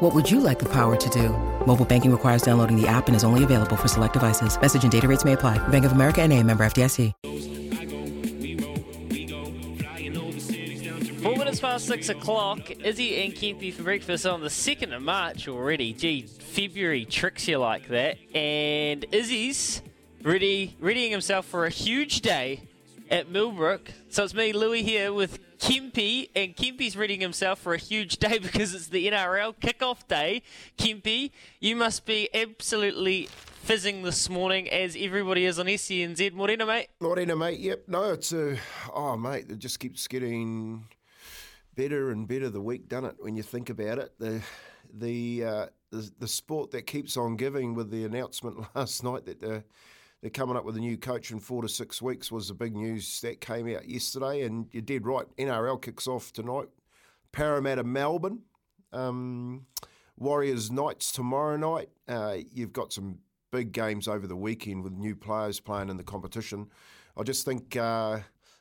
What would you like the power to do? Mobile banking requires downloading the app and is only available for select devices. Message and data rates may apply. Bank of America and a member FDIC. Four minutes past six o'clock. Izzy and Kempy for breakfast on the 2nd of March already. Gee, February tricks you like that. And Izzy's ready, readying himself for a huge day at Millbrook. So it's me, Louis, here with Kempy, and Kempy's readying himself for a huge day because it's the NRL kickoff day. Kempy, you must be absolutely fizzing this morning as everybody is on SENZ. Morena, mate. Morena, mate. Yep. No, it's a. Oh, mate, it just keeps getting better and better the week, done it? When you think about it, the the uh, the, the sport that keeps on giving with the announcement last night that they're, they're coming up with a new coach in four to six weeks was the big news that came out yesterday. And you did right. NRL kicks off tonight. Parramatta, Melbourne. Um, Warriors Knights tomorrow night. Uh, you've got some big games over the weekend with new players playing in the competition. I just think uh,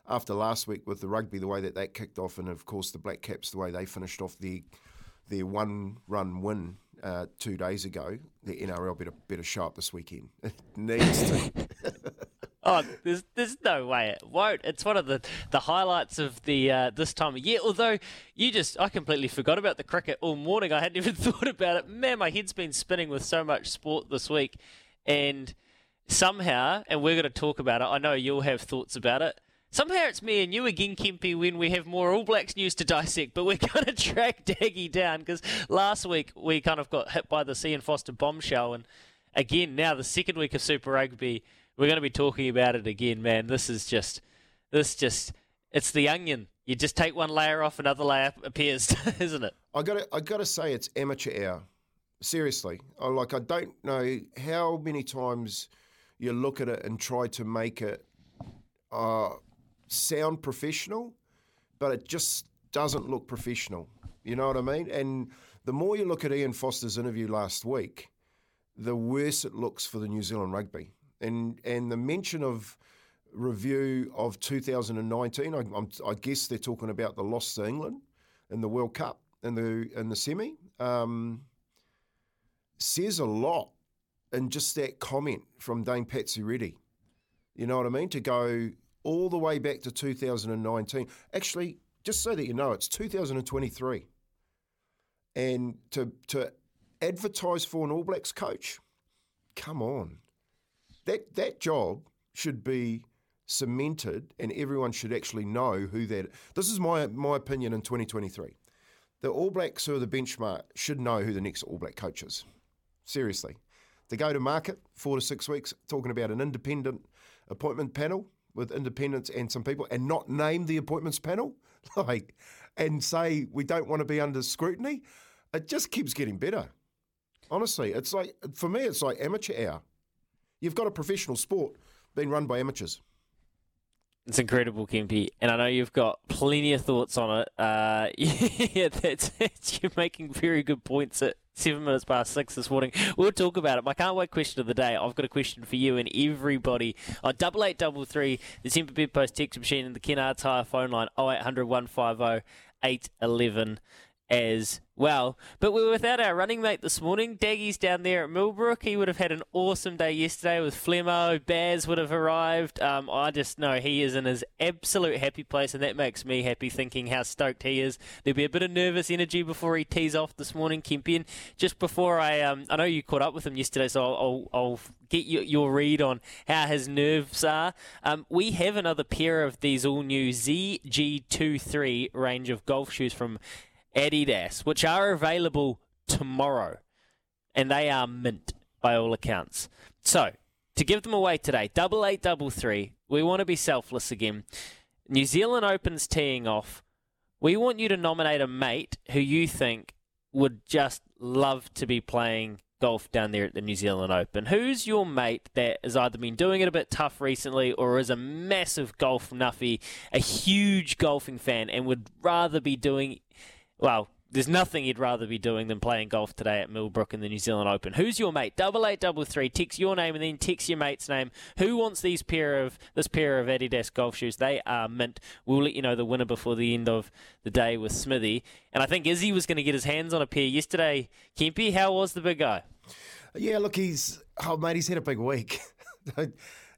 after last week with the rugby, the way that that kicked off, and of course the Black Caps, the way they finished off the their one run win uh, two days ago, the NRL better better show up this weekend. It needs to. Oh, there's there's no way it won't. It's one of the, the highlights of the uh, this time of year. Although you just, I completely forgot about the cricket all morning. I hadn't even thought about it. Man, my head's been spinning with so much sport this week, and somehow, and we're going to talk about it. I know you'll have thoughts about it. Somehow it's me and you again, Kempy, when we have more All Blacks news to dissect, but we're going to track Daggy down because last week we kind of got hit by the Ian Foster bombshell, and again, now the second week of Super Rugby, we're going to be talking about it again, man. This is just, this just, it's the onion. You just take one layer off, another layer appears, isn't it? I got I got to say it's amateur hour. Seriously, I like I don't know how many times you look at it and try to make it uh, sound professional, but it just doesn't look professional. You know what I mean? And the more you look at Ian Foster's interview last week, the worse it looks for the New Zealand rugby. And and the mention of review of 2019, I, I guess they're talking about the loss to England in the World Cup in the in the semi. Um, says a lot in just that comment from Dame Patsy Reddy. You know what I mean? To go all the way back to 2019. Actually, just so that you know, it's 2023. And to to advertise for an All Blacks coach, come on. That that job should be cemented and everyone should actually know who that this is my my opinion in 2023 the all blacks who are the benchmark should know who the next all black coach is seriously to go to market four to six weeks talking about an independent appointment panel with independents and some people and not name the appointments panel? Like and say we don't want to be under scrutiny? It just keeps getting better. Honestly it's like for me it's like amateur hour. You've got a professional sport being run by amateurs. It's incredible, Kempy, and I know you've got plenty of thoughts on it. Uh, yeah, that's, you're making very good points at seven minutes past six this morning. We'll talk about it. My can't wait question of the day. I've got a question for you and everybody on double eight double three, the Semper Bedpost text machine, and the Kennards Hire phone line 0800 150 811. As well. But we were without our running mate this morning. Daggy's down there at Millbrook. He would have had an awesome day yesterday with Flemo. Baz would have arrived. Um, I just know he is in his absolute happy place, and that makes me happy thinking how stoked he is. There'll be a bit of nervous energy before he tees off this morning, Kempian. Just before I, um, I know you caught up with him yesterday, so I'll, I'll, I'll get your, your read on how his nerves are. Um, we have another pair of these all new ZG23 range of golf shoes from Adidas, which are available tomorrow, and they are mint by all accounts. So to give them away today, double eight double three. We want to be selfless again. New Zealand Open's teeing off. We want you to nominate a mate who you think would just love to be playing golf down there at the New Zealand Open. Who's your mate that has either been doing it a bit tough recently or is a massive golf nuffy, a huge golfing fan, and would rather be doing well, there's nothing you'd rather be doing than playing golf today at Millbrook in the New Zealand Open. Who's your mate? Double eight double three. Text your name and then text your mate's name. Who wants these pair of this pair of Adidas golf shoes? They are mint. We'll let you know the winner before the end of the day with Smithy. And I think Izzy was going to get his hands on a pair yesterday. Kempy, how was the big guy? Yeah, look, he's oh mate, he's had a big week.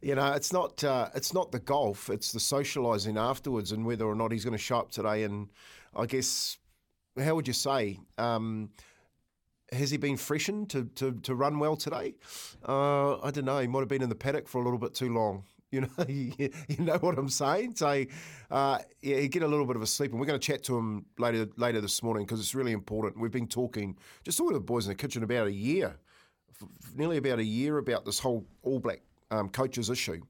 you know, it's not uh, it's not the golf, it's the socialising afterwards, and whether or not he's going to show up today. And I guess how would you say? Um, has he been freshened to, to, to run well today? Uh, I don't know. He might have been in the paddock for a little bit too long. You know, you, know what I'm saying. So, uh, yeah, he get a little bit of a sleep, and we're going to chat to him later later this morning because it's really important. We've been talking, just talking to the boys in the kitchen about a year, nearly about a year about this whole All Black um, coaches issue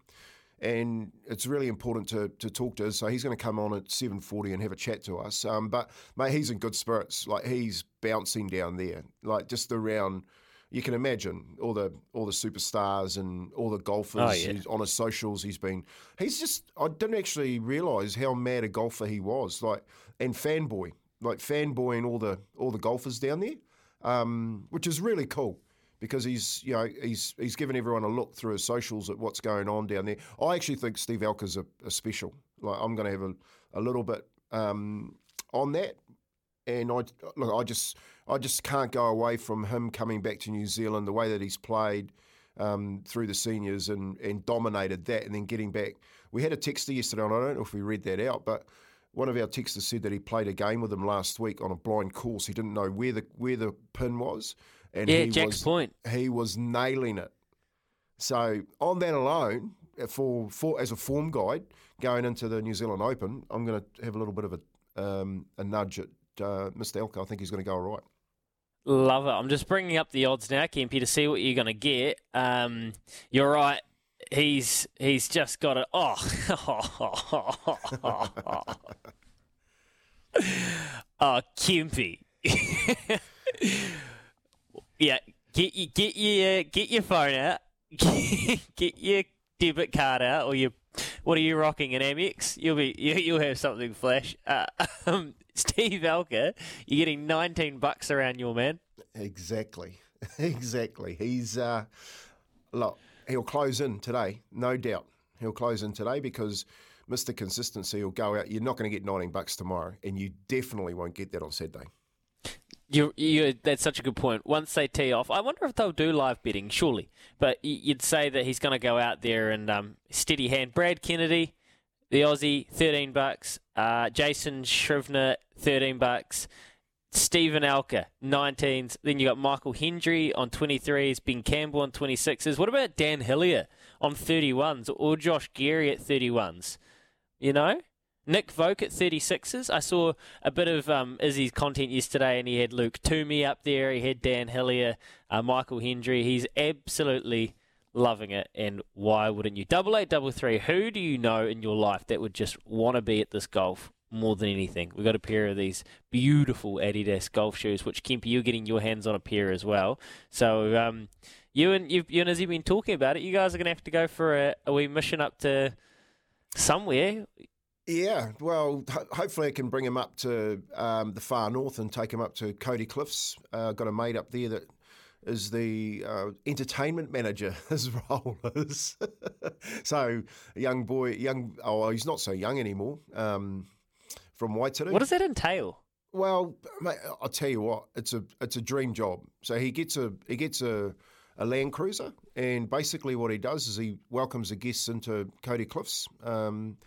and it's really important to, to talk to us. So he's going to come on at seven forty and have a chat to us. Um, but mate, he's in good spirits. Like he's bouncing down there, like just around. You can imagine all the all the superstars and all the golfers Oh, yeah. on his socials. He's been. He's just. I didn't actually realise how mad a golfer he was. Like and fanboy, like fanboying all the all the golfers down there, um, which is really cool because he's you know he's he's given everyone a look through his socials at what's going on down there. I actually think Steve Alker's a, a special. Like I'm going to have a, a little bit um, on that, and I look I just I just can't go away from him coming back to New Zealand the way that he's played. Um, through the seniors and, and dominated that, and then getting back. We had a texter yesterday, and I don't know if we read that out, but one of our texters said that he played a game with him last week on a blind course. He didn't know where the where the pin was, and Yeah, he Jack's was, point. he was nailing it. So on that alone, for, for as a form guide going into the New Zealand Open, I'm going to have a little bit of a um, a nudge at uh, Mr. Alker. I think he's going to go all right. Love it. I'm just bringing up the odds now, Kempy, to see what you're going to get. Um, you're right. He's he's just got it. Oh, oh, Kempy. yeah, get your get your get your phone out. get your debit card out, or your what are you rocking an Amex? You'll be you, you'll have something flash. Uh, um, Steve Alker, you're getting 19 bucks around your man. Exactly, exactly. He's uh, look. He'll close in today, no doubt. He'll close in today because Mr. Consistency will go out. You're not going to get 19 bucks tomorrow, and you definitely won't get that on Saturday. You, you, that's such a good point. Once they tee off, I wonder if they'll do live betting. Surely, but you'd say that he's going to go out there and um, steady hand. Brad Kennedy, the Aussie, thirteen bucks. Uh, Jason Scrivener, thirteen bucks. Stephen Alker, 19s. Then you got Michael Hendry on 23s, Ben Campbell on 26s. What about Dan Hillier on 31s or Josh Geary at 31s? You know? Nick Voke at 36s. I saw a bit of um, Izzy's content yesterday, and he had Luke Toomey up there. He had Dan Hillier, uh, Michael Hendry. He's absolutely loving it, and why wouldn't you? Double eight, double three. Who do you know in your life that would just want to be at this golf more than anything? We've got a pair of these beautiful Adidas golf shoes, which Kempy, you're getting your hands on a pair as well. So um, you and you've, you and Izzy been talking about it. You guys are going to have to go for a, a wee mission up to somewhere. Yeah, well, ho- hopefully I can bring him up to um, the far north and take him up to Kauri Cliffs. Uh, got a mate up there that is the uh, entertainment manager. His role is so young boy, young. Oh, he's not so young anymore. Um, from Waitara. What does that entail? Well, mate, I'll tell you what, it's a it's a dream job. So he gets a he gets a, a Land Cruiser, and basically what he does is he welcomes the guests into Kauri Cliffs, um,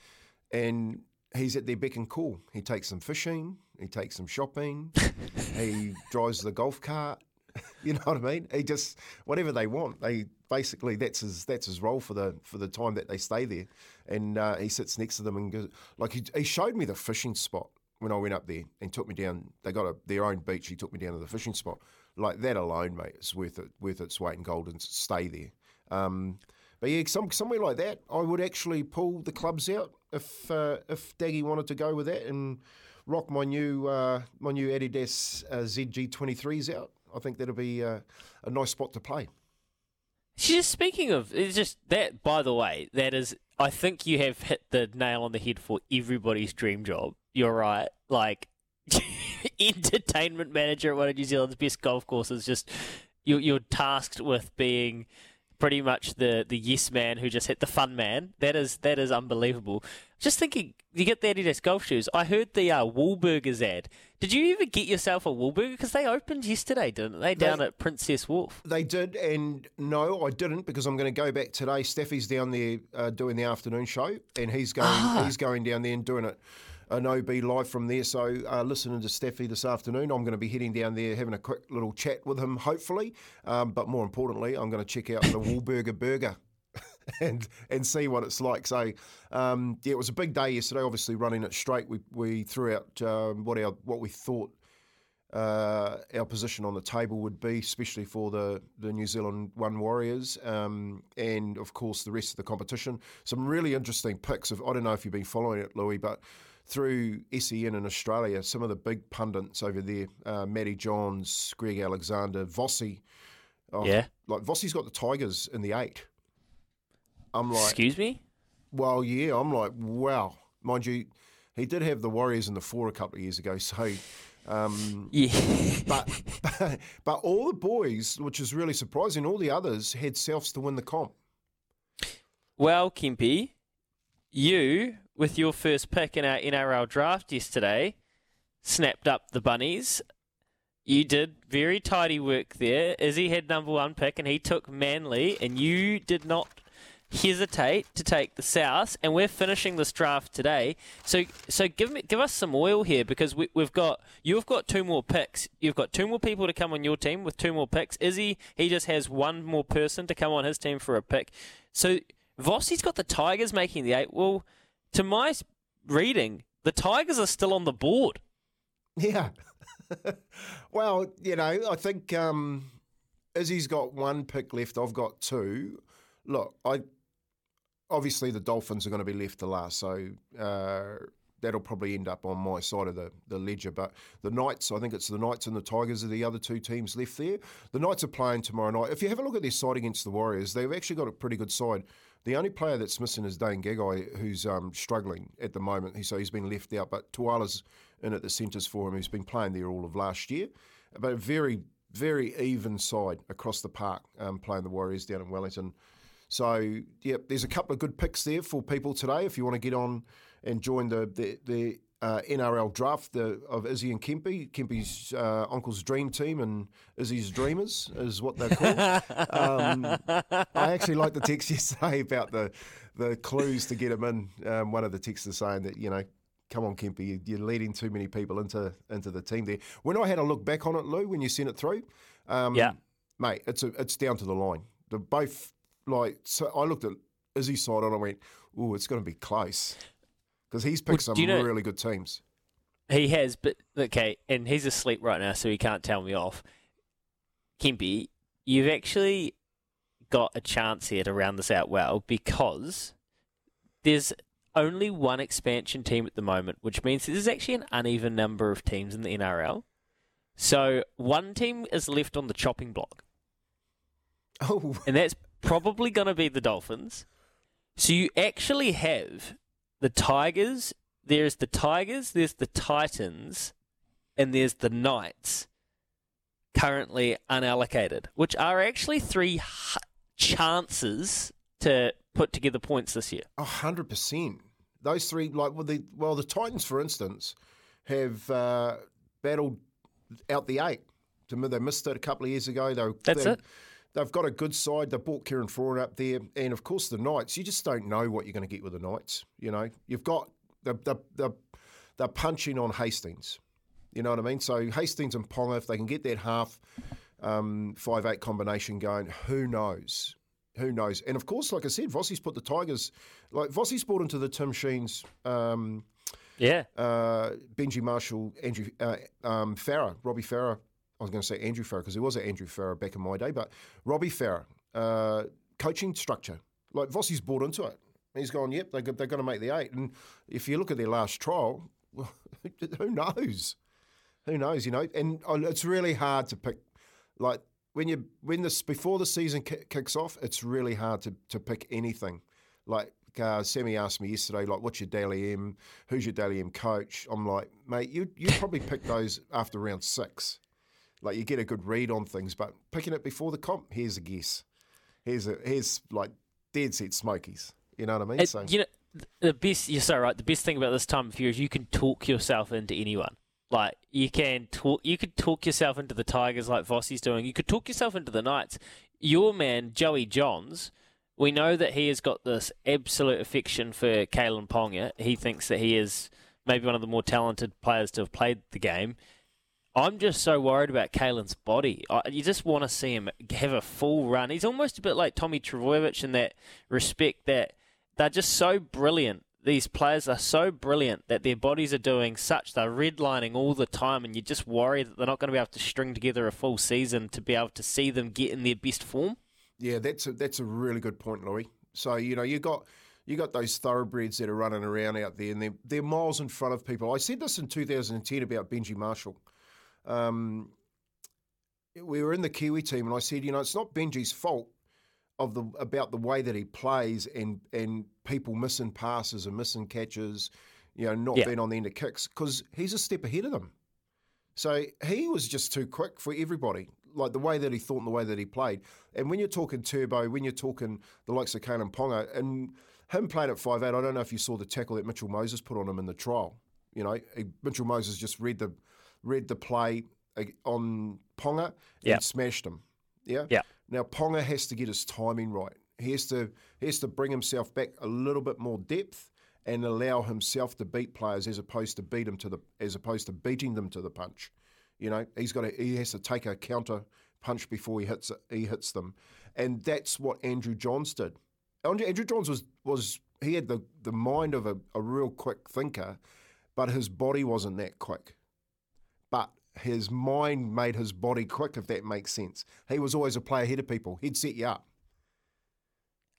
and he's at their beck and call. He takes them fishing, he takes them shopping, he drives the golf cart. You know what I mean? He just whatever they want. They basically that's his that's his role for the for the time that they stay there, and uh, he sits next to them and goes like he, he showed me the fishing spot when I went up there and took me down. They got a, their own beach. He took me down to the fishing spot. Like that alone, mate, it's worth it worth its weight in gold and stay there. Um, but yeah, some, somewhere like that, I would actually pull the clubs out if uh, if Daggy wanted to go with that and rock my new uh, my new Adidas uh, ZG23s out. I think that'll be uh, a nice spot to play. Just speaking of, it's just that. By the way, that is. I think you have hit the nail on the head for everybody's dream job. You're right. Like entertainment manager at one of New Zealand's best golf courses. Just you're, you're tasked with being pretty much the, the yes man who just hit the fun man. That is that is unbelievable. Just thinking, you get the Adidas golf shoes. I heard the uh, Wahlburgers ad. Did you ever get yourself a Wahlburger? Because they opened yesterday, didn't they? Down They- at Princes Wharf. They did, and no, I didn't because I'm going to go back today. Steffi's down there uh, doing the afternoon show, and he's going Ah. he's going down there and doing it an OB live from there. So uh, listening to Steffi this afternoon, I'm going to be heading down there, having a quick little chat with him, hopefully. Um, but more importantly, I'm going to check out the Wahlburger Burger. And and see what it's like. So um, yeah, it was a big day yesterday. Obviously, running it straight, we we threw out um, what our what we thought uh, our position on the table would be, especially for the, the New Zealand One Warriors, um, and of course the rest of the competition. Some really interesting picks. Of I don't know if you've been following it, Louis, but through SEN in Australia, some of the big pundits over there, uh, Matty Johns, Greg Alexander, Vossi. Oh, Yeah. like Vossi's got the Tigers in the eight. I'm like, Excuse me. well, yeah, I'm like, wow. Mind you, he did have the Warriors in the four a couple of years ago, so. Um, Yeah. but, but but all the boys, which is really surprising, all the others had Souths to win the comp. Well, Kempy, you, with your first pick in our NRL draft yesterday, snapped up the bunnies. You did very tidy work there. Izzy had number one pick and he took Manly, and you did not hesitate to take the South. And we're finishing this draft today. So, so give me, give us some oil here because we, we've got you've got two more picks. You've got two more people to come on your team with two more picks. Izzy, he just has one more person to come on his team for a pick. So Vossi's got the Tigers making the eight. Well, to my reading, the Tigers are still on the board. Yeah. well, you know, I think um, Izzy's got one pick left. I've got two. Look, I obviously the Dolphins are going to be left to last, so uh, that'll probably end up on my side of the, the ledger. But the Knights, I think it's the Knights and the Tigers are the other two teams left there. The Knights are playing tomorrow night. If you have a look at their side against the Warriors, they've actually got a pretty good side. The only player that's missing is Dane Gagai, who's um, struggling at the moment. So he's been left out. But Tuala's in at the centres for him. He's been playing there all of last year. But a very, very even side across the park um, playing the Warriors down in Wellington. So, yeah, there's a couple of good picks there for people today if you want to get on and join the the, the uh, NRL draft the, of Izzy and Kempy. Kempy's uh, uncle's dream team and Izzy's dreamers is what they're called. um, I actually liked the text yesterday about the the clues to get him in. Um, one of the texters saying that you know. Come on, Kempy, you- you're leading too many people into into the team there. When I had a look back on it, Lou, when you sent it through, um, Yeah. mate, it's a, it's down to the line. The both like so I looked at Izzy's side and I went, "Oh, it's going to be close," because he's picked Well, some you know- really good teams. He has, but okay, and he's asleep right now, so he can't tell me off. Kempy, you've actually got a chance here to round this out well because there's only one expansion team at the moment, which means there's actually an uneven number of teams in the NRL. So one team is left on the chopping block, Oh, and that's probably going to be the Dolphins. So you actually have the Tigers. There's the Tigers. There's the Titans, and there's the Knights. Currently unallocated, which are actually three h- chances to put together points this year. a hundred percent. Those three, like well, the well, the Titans, for instance, have uh, battled out the eight. They missed it a couple of years ago. They, That's they, it. They've got a good side. They bought Kieran Foran up there, and of course the Knights. You just don't know what you're going to get with the Knights. You know, you've got the the the they're punching on Hastings. You know what I mean? So Hastings and Ponga, if they can get that half um, five eight combination going, who knows? Who knows? And of course, like I said, Vossi's put the Tigers, like Vossi's brought into the Tim Sheens, um, Yeah. uh, Benji Marshall, Andrew uh, um, Farah, Robbie Farah. I was going to say Andrew Farah because there was an Andrew Farah back in my day, but Robbie Farah, uh, coaching structure. Like Vossi's bought into it. He's gone, yep, they're, they're going to make the eight. And if you look at their last trial, well, who knows? Who knows? You know, and uh, it's really hard to pick. Like when you when this before the season ki- kicks off, it's really hard to to pick anything. Like uh, Sammy asked me yesterday, like, what's your Dally M? Who's your Dally M coach? I'm like, mate, you you probably pick those after round six. Like you get a good read on things, but picking it before the comp, here's a guess. Here's a here's like dead set smokies. You know what I mean? It- so you know, the best. You're so right. The best thing about this time of year is you can talk yourself into anyone. Like you can talk. You could talk yourself into the Tigers, like Vossi's doing. You could talk yourself into the Knights. Your man Joey Johns. We know that he has got this absolute affection for Kalyn Ponga. He thinks that he is maybe one of the more talented players to have played the game. I'm just so worried about Kalyn's body. I, you just want to see him have a full run. He's almost a bit like Tommy Trbojevic in that respect that they're just so brilliant. These players are so brilliant that their bodies are doing such, they're redlining all the time, and you just worry that they're not going to be able to string together a full season to be able to see them get in their best form. Yeah, that's a, that's a really good point, Louis. So you know you got you got those thoroughbreds that are running around out there, and they're they're miles in front of people. I said this in 2010 about Benji Marshall. Um, we were in the Kiwi team, and I said, you know, it's not Benji's fault of the about the way that he plays and and people missing passes and missing catches, you know, not Yeah. being on the end of kicks because he's a step ahead of them. So he was just too quick for everybody, like the way that he thought and the way that he played. And when you're talking turbo, when you're talking the likes of Kane and Ponga, and him playing at five eight, I don't know if you saw the tackle that Mitchell Moses put on him in the trial. You know, he- Mitchell Moses just read the read the play uh, on Ponga Yeah. and smashed him. Yeah. Yeah. Now Ponga has to get his timing right. He has to he has to bring himself back a little bit more depth and allow himself to beat players as opposed to beat them to the as opposed to beating them to the punch. You know, he's got to, he has to take a counter punch before he hits it, he hits them, and that's what Andrew Johns did. Andrew, Andrew Johns was was he had the the mind of a, a real quick thinker, but his body wasn't that quick. But his mind made his body quick, if that makes sense. He was always a play ahead of people. He'd set you up.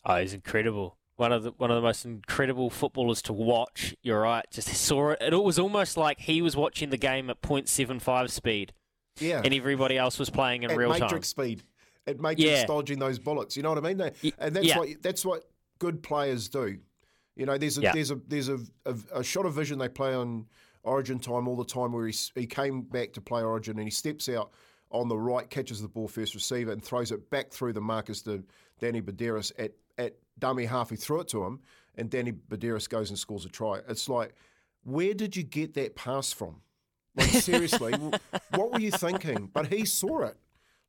Oh, he's incredible. One of the one of the most incredible footballers to watch. You're right. Just saw it. It was almost like he was watching the game at 0.75 speed, Yeah. and everybody else was playing in at real matrix time. speed. It matrix Yeah. dodging those bullets. You know what I mean? They- and that's yeah. what that's what good players do. You know, there's a Yeah. there's a there's a, a, a shot of vision they play on Origin time all the time where he he came back to play Origin and he steps out on the right, catches the ball first receiver and throws it back through the markers to Danny Buderus at at dummy half. He threw it to him and Danny Buderus goes and scores a try. It's like, where did you get that pass from? Like seriously, what were you thinking? But he saw it.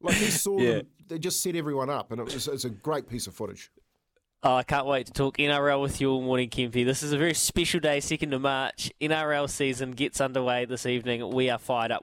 Like he saw Yeah. them. They just set everyone up, and it was it's a great piece of footage. Oh, I can't wait to talk NRL with you all morning, Kempy. This is a very special day, 2nd of March. NRL season gets underway this evening. We are fired up.